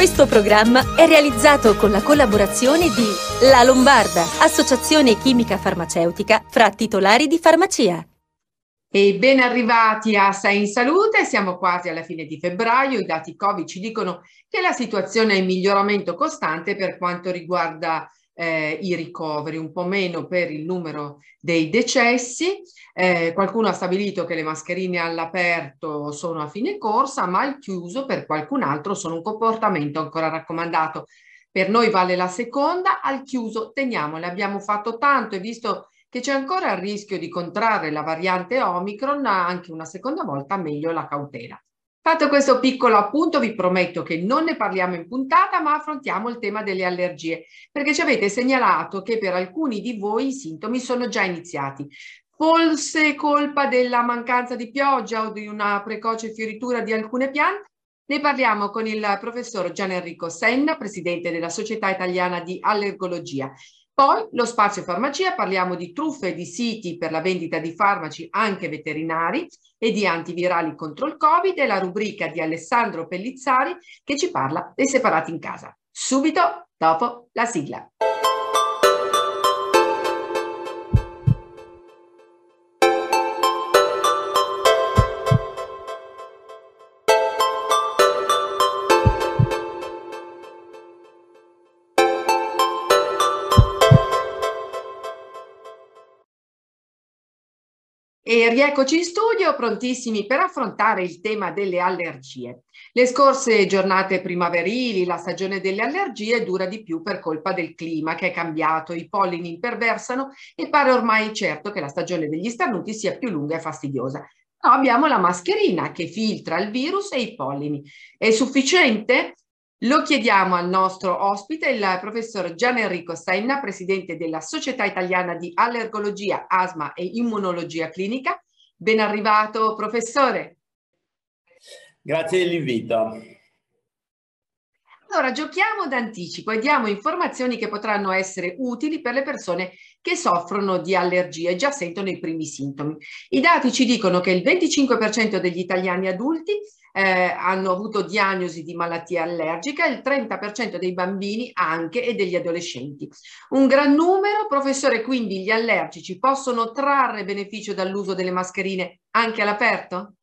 Questo programma è realizzato con la collaborazione di La Lombarda, associazione chimica farmaceutica fra titolari di farmacia. E ben arrivati a Sei in Salute, siamo quasi alla fine di febbraio, i dati Covid ci dicono che la situazione è in miglioramento costante per quanto riguarda eh, i ricoveri, un po' meno per il numero dei decessi. Eh, qualcuno ha stabilito che le mascherine all'aperto sono a fine corsa, ma al chiuso per qualcun altro sono un comportamento ancora raccomandato. Per noi vale la seconda, al chiuso teniamole. Abbiamo fatto tanto e visto che c'è ancora il rischio di contrarre la variante Omicron, anche una seconda volta meglio la cautela. Fatto questo piccolo appunto, vi prometto che non ne parliamo in puntata, ma affrontiamo il tema delle allergie, perché ci avete segnalato che per alcuni di voi i sintomi sono già iniziati. Forse colpa della mancanza di pioggia o di una precoce fioritura di alcune piante? Ne parliamo con il professor Gian Enrico Senna, presidente della Società Italiana di Allergologia. Poi lo spazio farmacia, parliamo di truffe di siti per la vendita di farmaci anche veterinari e di antivirali contro il Covid e la rubrica di Alessandro Pellizzari che ci parla dei separati in casa. Subito dopo la sigla. E rieccoci in studio, prontissimi per affrontare il tema delle allergie. Le scorse giornate primaverili, la stagione delle allergie dura di più per colpa del clima che è cambiato, i pollini imperversano e pare ormai certo che la stagione degli starnuti sia più lunga e fastidiosa. No, abbiamo la mascherina che filtra il virus e i pollini. È sufficiente? Lo chiediamo al nostro ospite, il professor Gian Enrico Senna, presidente della Società Italiana di Allergologia, Asma e Immunologia Clinica. Ben arrivato, professore. Grazie dell'invito. Allora, giochiamo d'anticipo e diamo informazioni che potranno essere utili per le persone che soffrono di allergie e già sentono i primi sintomi. I dati ci dicono che il 25% degli italiani adulti eh, hanno avuto diagnosi di malattia allergica, il 30% dei bambini anche e degli adolescenti. Un gran numero, professore, quindi gli allergici possono trarre beneficio dall'uso delle mascherine anche all'aperto?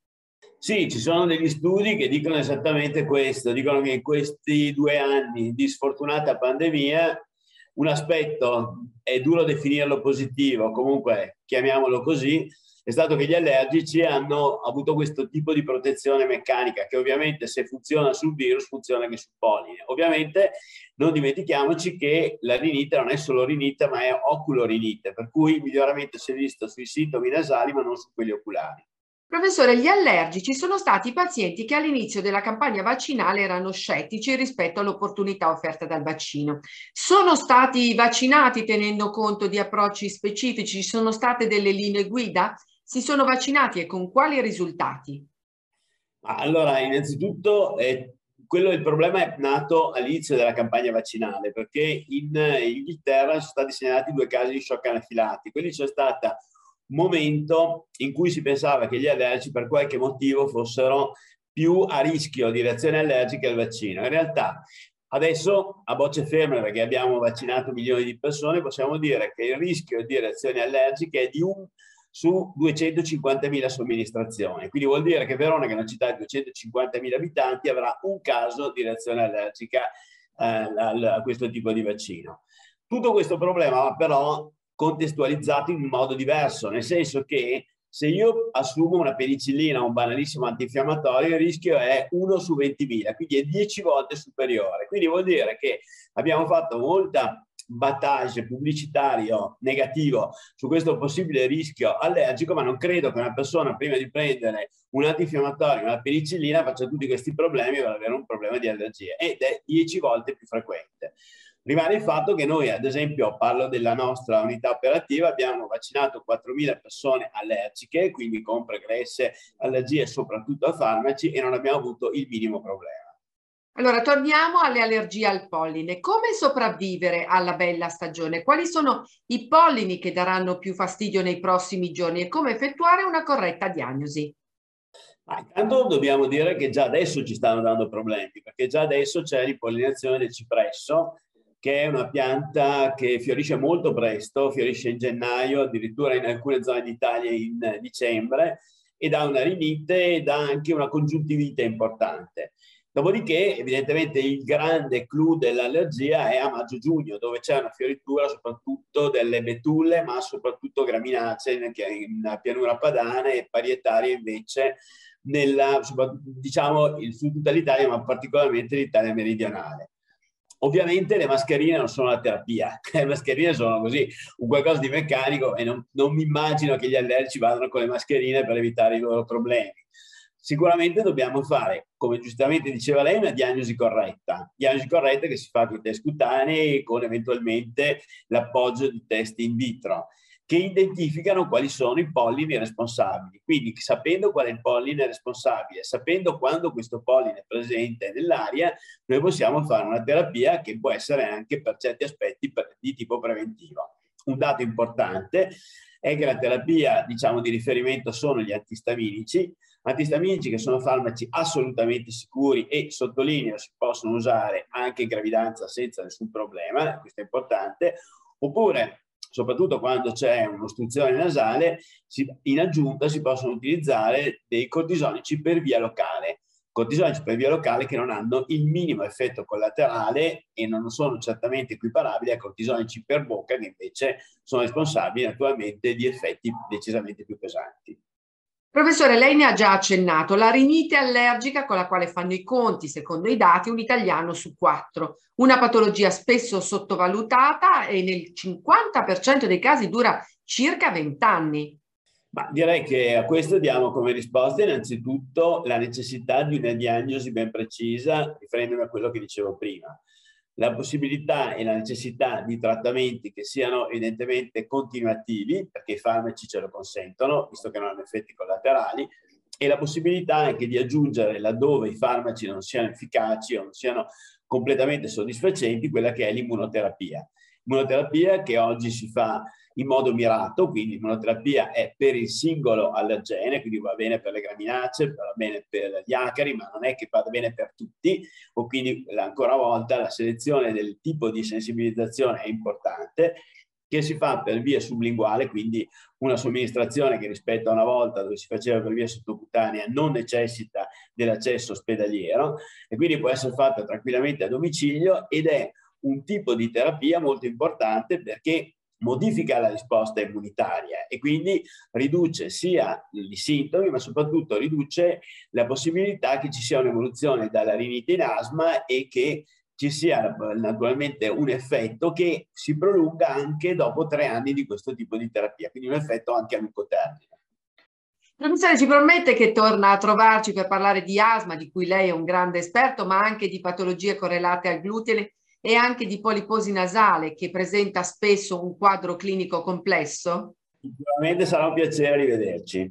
Sì, ci sono degli studi che dicono esattamente questo, dicono che in questi due anni di sfortunata pandemia un aspetto, è duro definirlo positivo, comunque chiamiamolo così, è stato che gli allergici hanno avuto questo tipo di protezione meccanica che ovviamente se funziona sul virus funziona anche sul polline. Ovviamente non dimentichiamoci che la rinite non è solo rinite ma è oculorinite, per cui il miglioramento si è visto sui sintomi nasali ma non su quelli oculari. Professore, gli allergici sono stati i pazienti che all'inizio della campagna vaccinale erano scettici rispetto all'opportunità offerta dal vaccino. Sono stati vaccinati tenendo conto di approcci specifici? Sono state delle linee guida? Si sono vaccinati e con quali risultati? Allora, innanzitutto eh, quello il problema è nato all'inizio della campagna vaccinale perché in Inghilterra sono stati segnalati due casi di shock anafilatti. Quindi c'è stata momento in cui si pensava che gli allergici per qualche motivo fossero più a rischio di reazioni allergiche al vaccino. In realtà adesso a bocce ferme, perché abbiamo vaccinato milioni di persone, possiamo dire che il rischio di reazioni allergiche è di un su 250.000 somministrazioni. Quindi vuol dire che Verona, che è una città di 250.000 abitanti, avrà un caso di reazione allergica eh, a questo tipo di vaccino. Tutto questo problema però contestualizzato in modo diverso, nel senso che se io assumo una penicillina un banalissimo antinfiammatorio, il rischio è 1 su 20.000, quindi è 10 volte superiore. Quindi vuol dire che abbiamo fatto molta battage pubblicitario negativo su questo possibile rischio allergico, ma non credo che una persona prima di prendere un antinfiammatorio, una penicillina, faccia tutti questi problemi per avere un problema di allergie ed è 10 volte più frequente. Rimane il fatto che noi, ad esempio, parlo della nostra unità operativa, abbiamo vaccinato 4.000 persone allergiche, quindi con pregresse allergie soprattutto a farmaci e non abbiamo avuto il minimo problema. Allora, torniamo alle allergie al polline. Come sopravvivere alla bella stagione? Quali sono i pollini che daranno più fastidio nei prossimi giorni e come effettuare una corretta diagnosi? Ah, intanto dobbiamo dire che già adesso ci stanno dando problemi, perché già adesso c'è l'impollinazione del cipresso, che è una pianta che fiorisce molto presto, fiorisce in gennaio, addirittura in alcune zone d'Italia in dicembre, ed ha una rinite ed ha anche una congiuntivite importante. Dopodiché, evidentemente, il grande clou dell'allergia è a maggio-giugno, dove c'è una fioritura soprattutto delle betulle, ma soprattutto graminacee in pianura padana e parietarie invece nella, diciamo, su tutta l'Italia, ma particolarmente l'Italia meridionale. Ovviamente le mascherine non sono la terapia, le mascherine sono così, un qualcosa di meccanico e non, non mi immagino che gli allergici vadano con le mascherine per evitare i loro problemi. Sicuramente dobbiamo fare, come giustamente diceva lei, una diagnosi corretta. Diagnosi corretta che si fa con i test cutanei e con eventualmente l'appoggio di test in vitro che identificano quali sono i pollini responsabili. Quindi sapendo qual è il polline responsabile, sapendo quando questo polline è presente nell'aria, noi possiamo fare una terapia che può essere anche per certi aspetti di tipo preventivo. Un dato importante è che la terapia diciamo, di riferimento sono gli antistaminici, antistaminici che sono farmaci assolutamente sicuri e sottolineo si possono usare anche in gravidanza senza nessun problema, questo è importante, oppure soprattutto quando c'è un'ostruzione nasale, si, in aggiunta si possono utilizzare dei cortisonici per via locale. Cortisonici per via locale che non hanno il minimo effetto collaterale e non sono certamente equiparabili a cortisonici per bocca che invece sono responsabili naturalmente di effetti decisamente più pesanti. Professore, lei ne ha già accennato, la rinite allergica con la quale fanno i conti, secondo i dati, un italiano su quattro. Una patologia spesso sottovalutata e nel 50% dei casi dura circa 20 anni. Ma direi che a questo diamo come risposta innanzitutto la necessità di una diagnosi ben precisa, riferendomi a quello che dicevo prima la possibilità e la necessità di trattamenti che siano evidentemente continuativi, perché i farmaci ce lo consentono, visto che non hanno effetti collaterali, e la possibilità anche di aggiungere, laddove i farmaci non siano efficaci o non siano completamente soddisfacenti, quella che è l'immunoterapia. Immunoterapia che oggi si fa in modo mirato, quindi l'immunoterapia è per il singolo allergene, quindi va bene per le graminacee, va bene per gli acari, ma non è che vada bene per tutti, o quindi ancora una volta la selezione del tipo di sensibilizzazione è importante che si fa per via sublinguale, quindi una somministrazione che rispetto a una volta dove si faceva per via sottocutanea non necessita dell'accesso ospedaliero e quindi può essere fatta tranquillamente a domicilio ed è un tipo di terapia molto importante perché modifica la risposta immunitaria e quindi riduce sia i sintomi ma soprattutto riduce la possibilità che ci sia un'evoluzione dalla rinite in asma e che ci sia naturalmente un effetto che si prolunga anche dopo tre anni di questo tipo di terapia, quindi un effetto anche a lungo termine. Professore, ci promette che torna a trovarci per parlare di asma, di cui lei è un grande esperto, ma anche di patologie correlate al glutine e anche di poliposi nasale che presenta spesso un quadro clinico complesso? Sicuramente sarà un piacere rivederci.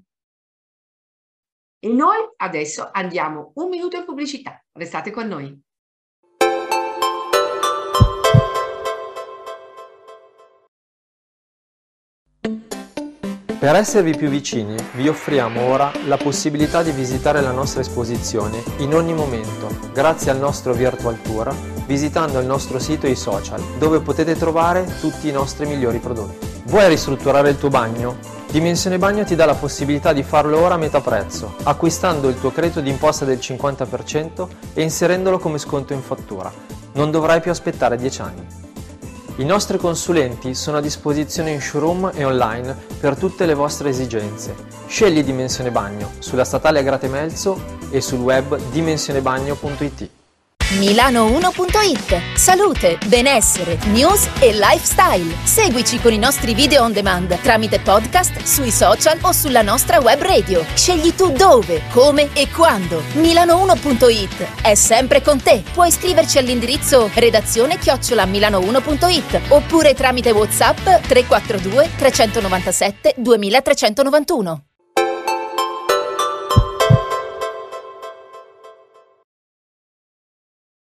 E noi adesso andiamo un minuto in pubblicità. Restate con noi. Per esservi più vicini, vi offriamo ora la possibilità di visitare la nostra esposizione in ogni momento, grazie al nostro Virtual Tour, visitando il nostro sito e i social, dove potete trovare tutti i nostri migliori prodotti. Vuoi ristrutturare il tuo bagno? Dimensione Bagno ti dà la possibilità di farlo ora a metà prezzo, acquistando il tuo credito d'imposta del 50% e inserendolo come sconto in fattura. Non dovrai più aspettare 10 anni. I nostri consulenti sono a disposizione in showroom e online per tutte le vostre esigenze. Scegli Dimensione Bagno sulla statale Agrate Melzo e sul web dimensionebagno.it. Milano1.it Salute, benessere, news e lifestyle. Seguici con i nostri video on demand tramite podcast, sui social o sulla nostra web radio. Scegli tu dove, come e quando. Milano1.it è sempre con te. Puoi iscriverci all'indirizzo redazione chiocciola milano1.it oppure tramite WhatsApp 342 397 2391.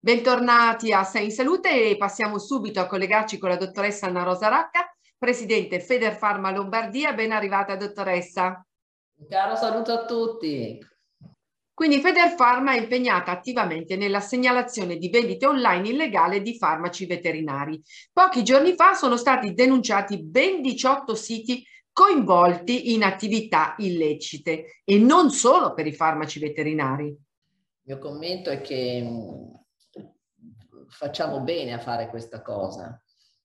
Bentornati a Sei in Salute e passiamo subito a collegarci con la dottoressa Anna Rosa Racca, presidente Federfarma Lombardia. Ben arrivata dottoressa. Un caro saluto a tutti. Quindi Federfarma è impegnata attivamente nella segnalazione di vendite online illegale di farmaci veterinari. Pochi giorni fa sono stati denunciati ben 18 siti coinvolti in attività illecite e non solo per i farmaci veterinari. Il mio commento è che facciamo bene a fare questa cosa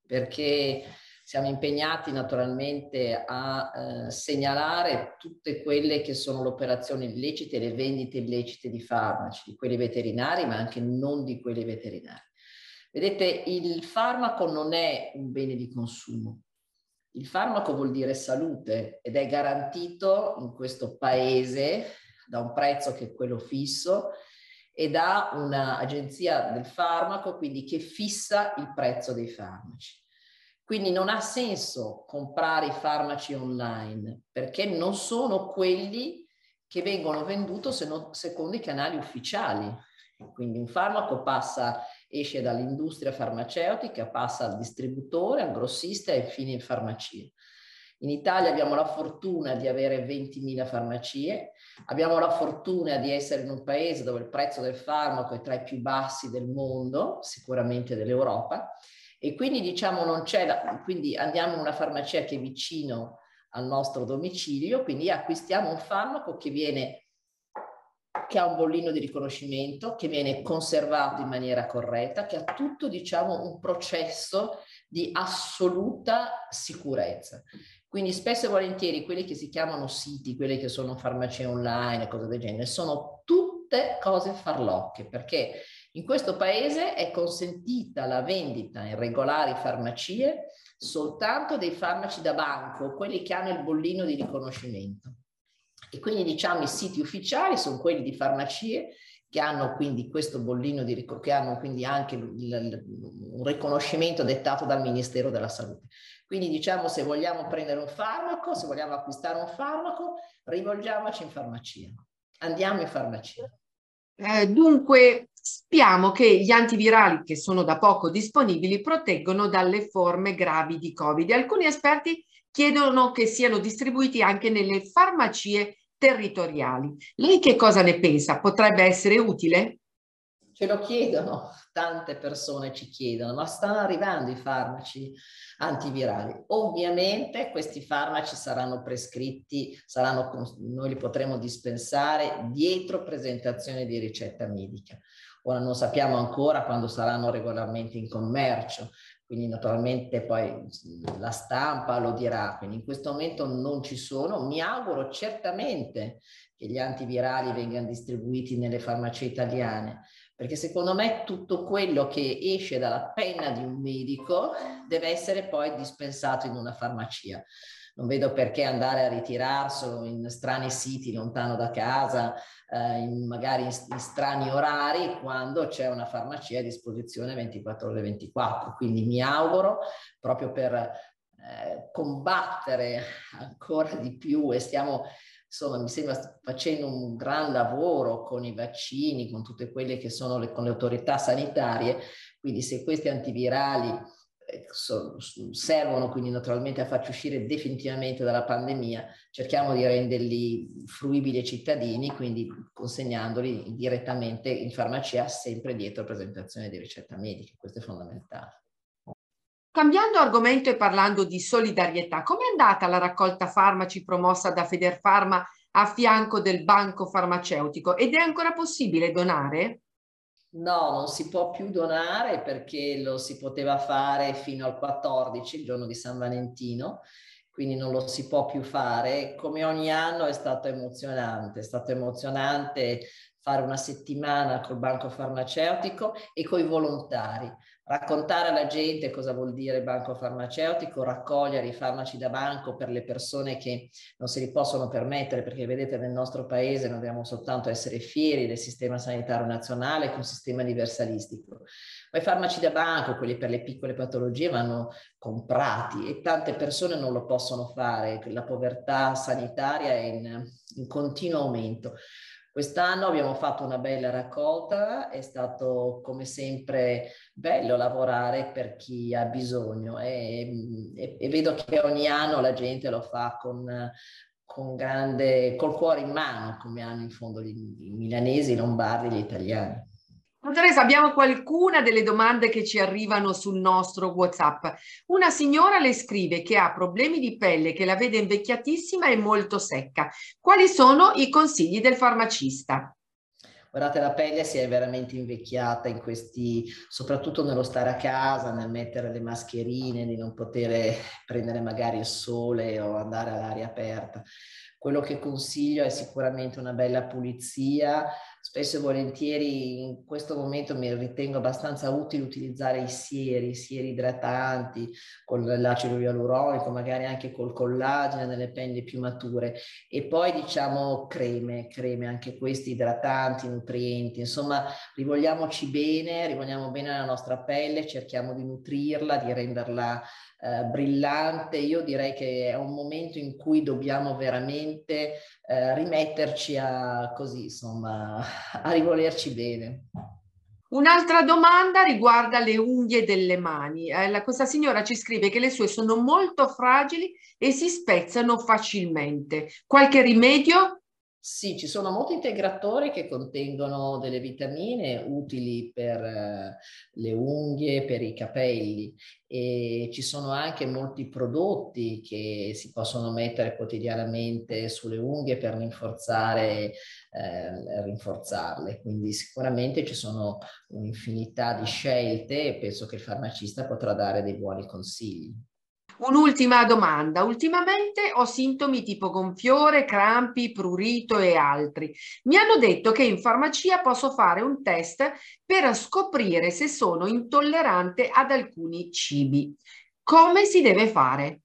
perché siamo impegnati naturalmente a eh, segnalare tutte quelle che sono le operazioni illecite, le vendite illecite di farmaci, di quelli veterinari, ma anche non di quelli veterinari. Vedete, il farmaco non è un bene di consumo. Il farmaco vuol dire salute ed è garantito in questo paese da un prezzo che è quello fisso e da un'agenzia del farmaco, quindi che fissa il prezzo dei farmaci. Quindi non ha senso comprare i farmaci online perché non sono quelli che vengono venduti secondo i canali ufficiali. Quindi un farmaco passa, esce dall'industria farmaceutica, passa al distributore, al grossista e infine in farmacia. In Italia abbiamo la fortuna di avere 20.000 farmacie, abbiamo la fortuna di essere in un paese dove il prezzo del farmaco è tra i più bassi del mondo, sicuramente dell'Europa, e quindi diciamo non c'è, la, quindi andiamo in una farmacia che è vicino al nostro domicilio, quindi acquistiamo un farmaco che viene che ha un bollino di riconoscimento, che viene conservato in maniera corretta, che ha tutto, diciamo, un processo di assoluta sicurezza. Quindi spesso e volentieri quelli che si chiamano siti, quelli che sono farmacie online e cose del genere, sono tutte cose farlocche, perché in questo paese è consentita la vendita in regolari farmacie soltanto dei farmaci da banco, quelli che hanno il bollino di riconoscimento. E quindi diciamo i siti ufficiali sono quelli di farmacie che hanno quindi questo bollino di che hanno quindi anche il, il, un riconoscimento dettato dal Ministero della Salute. Quindi diciamo se vogliamo prendere un farmaco, se vogliamo acquistare un farmaco, rivolgiamoci in farmacia. Andiamo in farmacia. Eh, dunque, spiamo che gli antivirali che sono da poco disponibili proteggono dalle forme gravi di Covid. Alcuni esperti chiedono che siano distribuiti anche nelle farmacie territoriali. Lei che cosa ne pensa? Potrebbe essere utile? Ce lo chiedono, tante persone ci chiedono, ma stanno arrivando i farmaci antivirali. Ovviamente questi farmaci saranno prescritti, saranno, noi li potremo dispensare dietro presentazione di ricetta medica. Ora non sappiamo ancora quando saranno regolarmente in commercio, quindi naturalmente poi la stampa lo dirà, quindi in questo momento non ci sono. Mi auguro certamente che gli antivirali vengano distribuiti nelle farmacie italiane, perché secondo me tutto quello che esce dalla penna di un medico deve essere poi dispensato in una farmacia. Non vedo perché andare a ritirarselo in strani siti lontano da casa, eh, in, magari in, in, strani orari, quando c'è una farmacia a disposizione 24 ore 24. Quindi mi auguro proprio per eh, combattere ancora di più e stiamo insomma mi sembra facendo un gran lavoro con i vaccini, con tutte quelle che sono le, con le autorità sanitarie, quindi se questi antivirali eh, servono quindi naturalmente a farci uscire definitivamente dalla pandemia, cerchiamo di renderli fruibili ai cittadini, quindi consegnandoli direttamente in farmacia sempre dietro presentazione di ricetta medica, questo è fondamentale. Cambiando argomento e parlando di solidarietà, com'è andata la raccolta farmaci promossa da Federfarma a fianco del banco farmaceutico ed è ancora possibile donare? No, non si può più donare perché lo si poteva fare fino al 14, il giorno di San Valentino, quindi non lo si può più fare. Come ogni anno è stato emozionante, è stato emozionante fare una settimana col banco farmaceutico e con i volontari raccontare alla gente cosa vuol dire banco farmaceutico, raccogliere i farmaci da banco per le persone che non se li possono permettere, perché vedete nel nostro paese non dobbiamo soltanto essere fieri del sistema sanitario nazionale, un sistema universalistico. Ma i farmaci da banco, quelli per le piccole patologie, vanno comprati e tante persone non lo possono fare, la povertà sanitaria è in, in continuo aumento. Quest'anno abbiamo fatto una bella raccolta, è stato come sempre bello lavorare per chi ha bisogno e, e, e vedo che ogni anno la gente lo fa con, con grande, col cuore in mano, come hanno in fondo i, milanesi, i lombardi, gli italiani. Dottoressa, abbiamo qualcuna delle domande che ci arrivano sul nostro WhatsApp. Una signora le scrive che ha problemi di pelle, che la vede invecchiatissima e molto secca. Quali sono i consigli del farmacista? Guardate, la pelle si è veramente invecchiata in questi, soprattutto nello stare a casa, nel mettere le mascherine, di non poter prendere magari il sole o andare all'aria aperta. Quello che consiglio è sicuramente una bella pulizia, spesso e volentieri in questo momento mi ritengo abbastanza utile utilizzare i sieri, i sieri idratanti con l'acido ialuronico, magari anche col collagene nelle penne più mature. E poi diciamo creme, creme anche questi idratanti, nutrienti, insomma rivolgiamoci bene, rivolgiamo bene la nostra pelle, cerchiamo di nutrirla, di renderla eh, brillante. Io direi che è un momento in cui dobbiamo veramente eh, rimetterci a così, insomma, a rivolerci bene. Un'altra domanda riguarda le unghie delle mani. Eh, questa signora ci scrive che le sue sono molto fragili e si spezzano facilmente. Qualche rimedio? Sì, ci sono molti integratori che contengono delle vitamine utili per eh, le unghie, per i capelli e ci sono anche molti prodotti che si possono mettere quotidianamente sulle unghie per rinforzare, eh, rinforzarle. Quindi sicuramente ci sono un'infinità di scelte e penso che il farmacista potrà dare dei buoni consigli. Un'ultima domanda. Ultimamente ho sintomi tipo gonfiore, crampi, prurito e altri. Mi hanno detto che in farmacia posso fare un test per scoprire se sono intollerante ad alcuni cibi. Come si deve fare?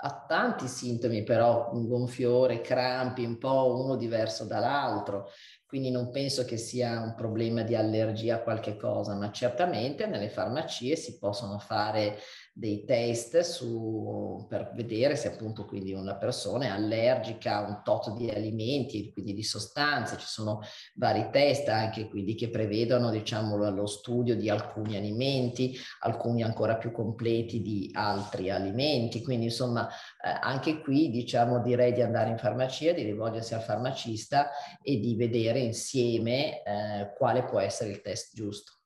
ha tanti sintomi, però un gonfiore, crampi, un po' uno diverso dall'altro, quindi non penso che sia un problema di allergia a qualche cosa, ma certamente nelle farmacie si possono fare dei test su, per vedere se appunto quindi una persona è allergica a un tot di alimenti, quindi di sostanze. Ci sono vari test anche quindi che prevedono diciamo lo studio di alcuni alimenti, alcuni ancora più completi di altri alimenti. Quindi insomma eh, anche qui diciamo direi di andare in farmacia, di rivolgersi al farmacista e di vedere insieme eh, quale può essere il test giusto.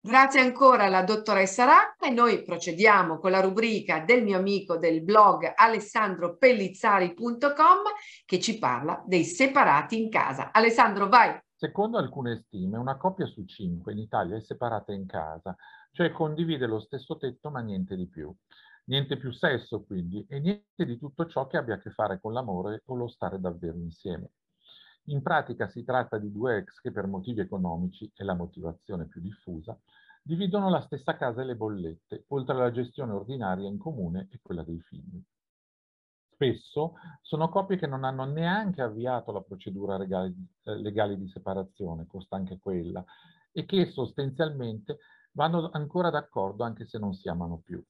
Grazie ancora alla dottoressa Racca e noi procediamo con la rubrica del mio amico del blog alessandropellizzari.com che ci parla dei separati in casa. Alessandro, vai! Secondo alcune stime, una coppia su cinque in Italia è separata in casa, cioè condivide lo stesso tetto ma niente di più. Niente più sesso quindi e niente di tutto ciò che abbia a che fare con l'amore o lo stare davvero insieme. In pratica si tratta di due ex che per motivi economici, è la motivazione più diffusa, dividono la stessa casa e le bollette, oltre alla gestione ordinaria in comune e quella dei figli. Spesso sono coppie che non hanno neanche avviato la procedura legale, eh, legale di separazione, costa anche quella, e che sostanzialmente vanno ancora d'accordo anche se non si amano più.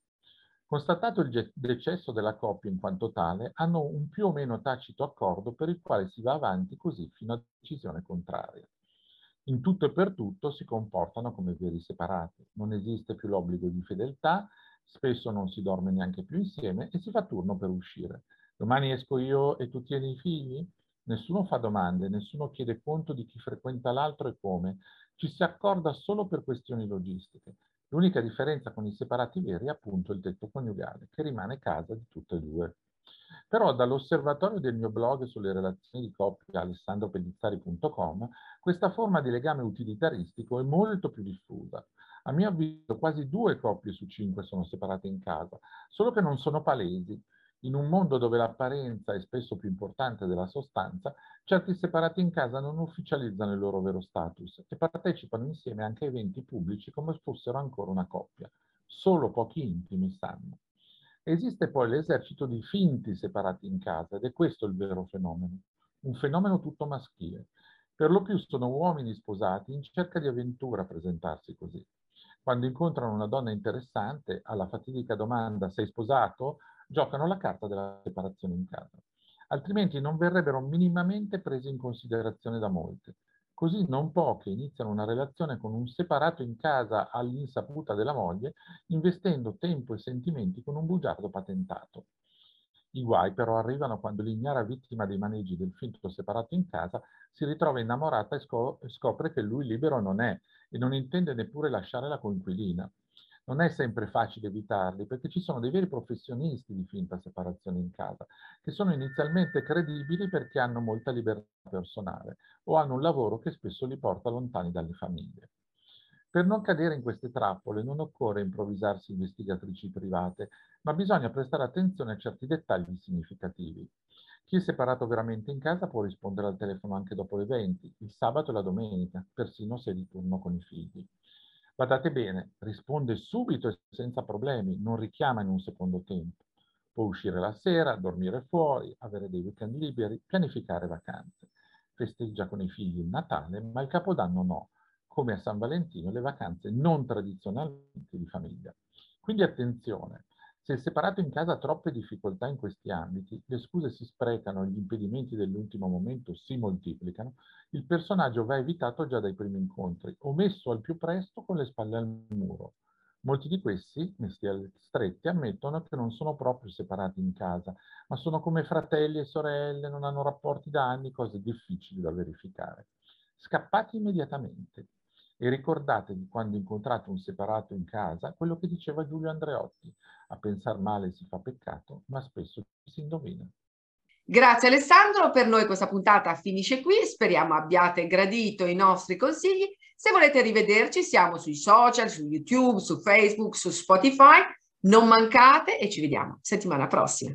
Constatato il decesso della coppia in quanto tale, hanno un più o meno tacito accordo per il quale si va avanti così fino a decisione contraria. In tutto e per tutto si comportano come veri separati. Non esiste più l'obbligo di fedeltà, spesso non si dorme neanche più insieme e si fa turno per uscire. Domani esco io e tu tieni i figli? Nessuno fa domande, nessuno chiede conto di chi frequenta l'altro e come. Ci si accorda solo per questioni logistiche. L'unica differenza con i separati veri è appunto il tetto coniugale, che rimane casa di tutte e due. Però dall'osservatorio del mio blog sulle relazioni di coppia alessandropellizzari.com questa forma di legame utilitaristico è molto più diffusa. A mio avviso quasi due coppie su cinque sono separate in casa, solo che non sono palesi. In un mondo dove l'apparenza è spesso più importante della sostanza, certi separati in casa non ufficializzano il loro vero status e partecipano insieme anche a eventi pubblici come fossero ancora una coppia. Solo pochi intimi sanno. Esiste poi l'esercito di finti separati in casa ed è questo il vero fenomeno, un fenomeno tutto maschile. Per lo più sono uomini sposati in cerca di avventura a presentarsi così. Quando incontrano una donna interessante, alla fatidica domanda sei sposato, giocano la carta della separazione in casa. Altrimenti non verrebbero minimamente presi in considerazione da molte. Così non poche iniziano una relazione con un separato in casa all'insaputa della moglie, investendo tempo e sentimenti con un bugiardo patentato. I guai però arrivano quando l'ignara vittima dei maneggi del finto separato in casa si ritrova innamorata e, scopre che lui libero non è e non intende neppure lasciare la coinquilina. Non è sempre facile evitarli perché ci sono dei veri professionisti di finta separazione in casa che sono inizialmente credibili perché hanno molta libertà personale o hanno un lavoro che spesso li porta lontani dalle famiglie. Per non cadere in queste trappole non occorre improvvisarsi investigatrici private, ma bisogna prestare attenzione a certi dettagli significativi. Chi è separato veramente in casa può rispondere al telefono anche dopo le 20, il sabato e la domenica, persino se è di turno con i figli. Badate bene, risponde subito e senza problemi, non richiama in un secondo tempo. Può uscire la sera, dormire fuori, avere dei weekend liberi, pianificare vacanze. Festeggia con i figli il Natale, ma il Capodanno no, come a San Valentino le vacanze non tradizionalmente di famiglia. Quindi attenzione, se separato in casa troppe difficoltà in questi ambiti, le scuse si sprecano gli impedimenti dell'ultimo momento si moltiplicano, il personaggio va evitato già dai primi incontri, o messo al più presto con le spalle al muro. Molti di questi, messi stretti, ammettono che non sono proprio separati in casa, ma sono come fratelli e sorelle, non hanno rapporti da anni, cose difficili da verificare. Scappati immediatamente e ricordatevi quando incontrate un separato in casa quello che diceva Giulio Andreotti, a pensare male si fa peccato, ma spesso si indovina. Grazie Alessandro, per noi questa puntata finisce qui, speriamo abbiate gradito i nostri consigli. Se volete rivederci siamo sui social, su YouTube, su Facebook, su Spotify, non mancate e ci vediamo settimana prossima.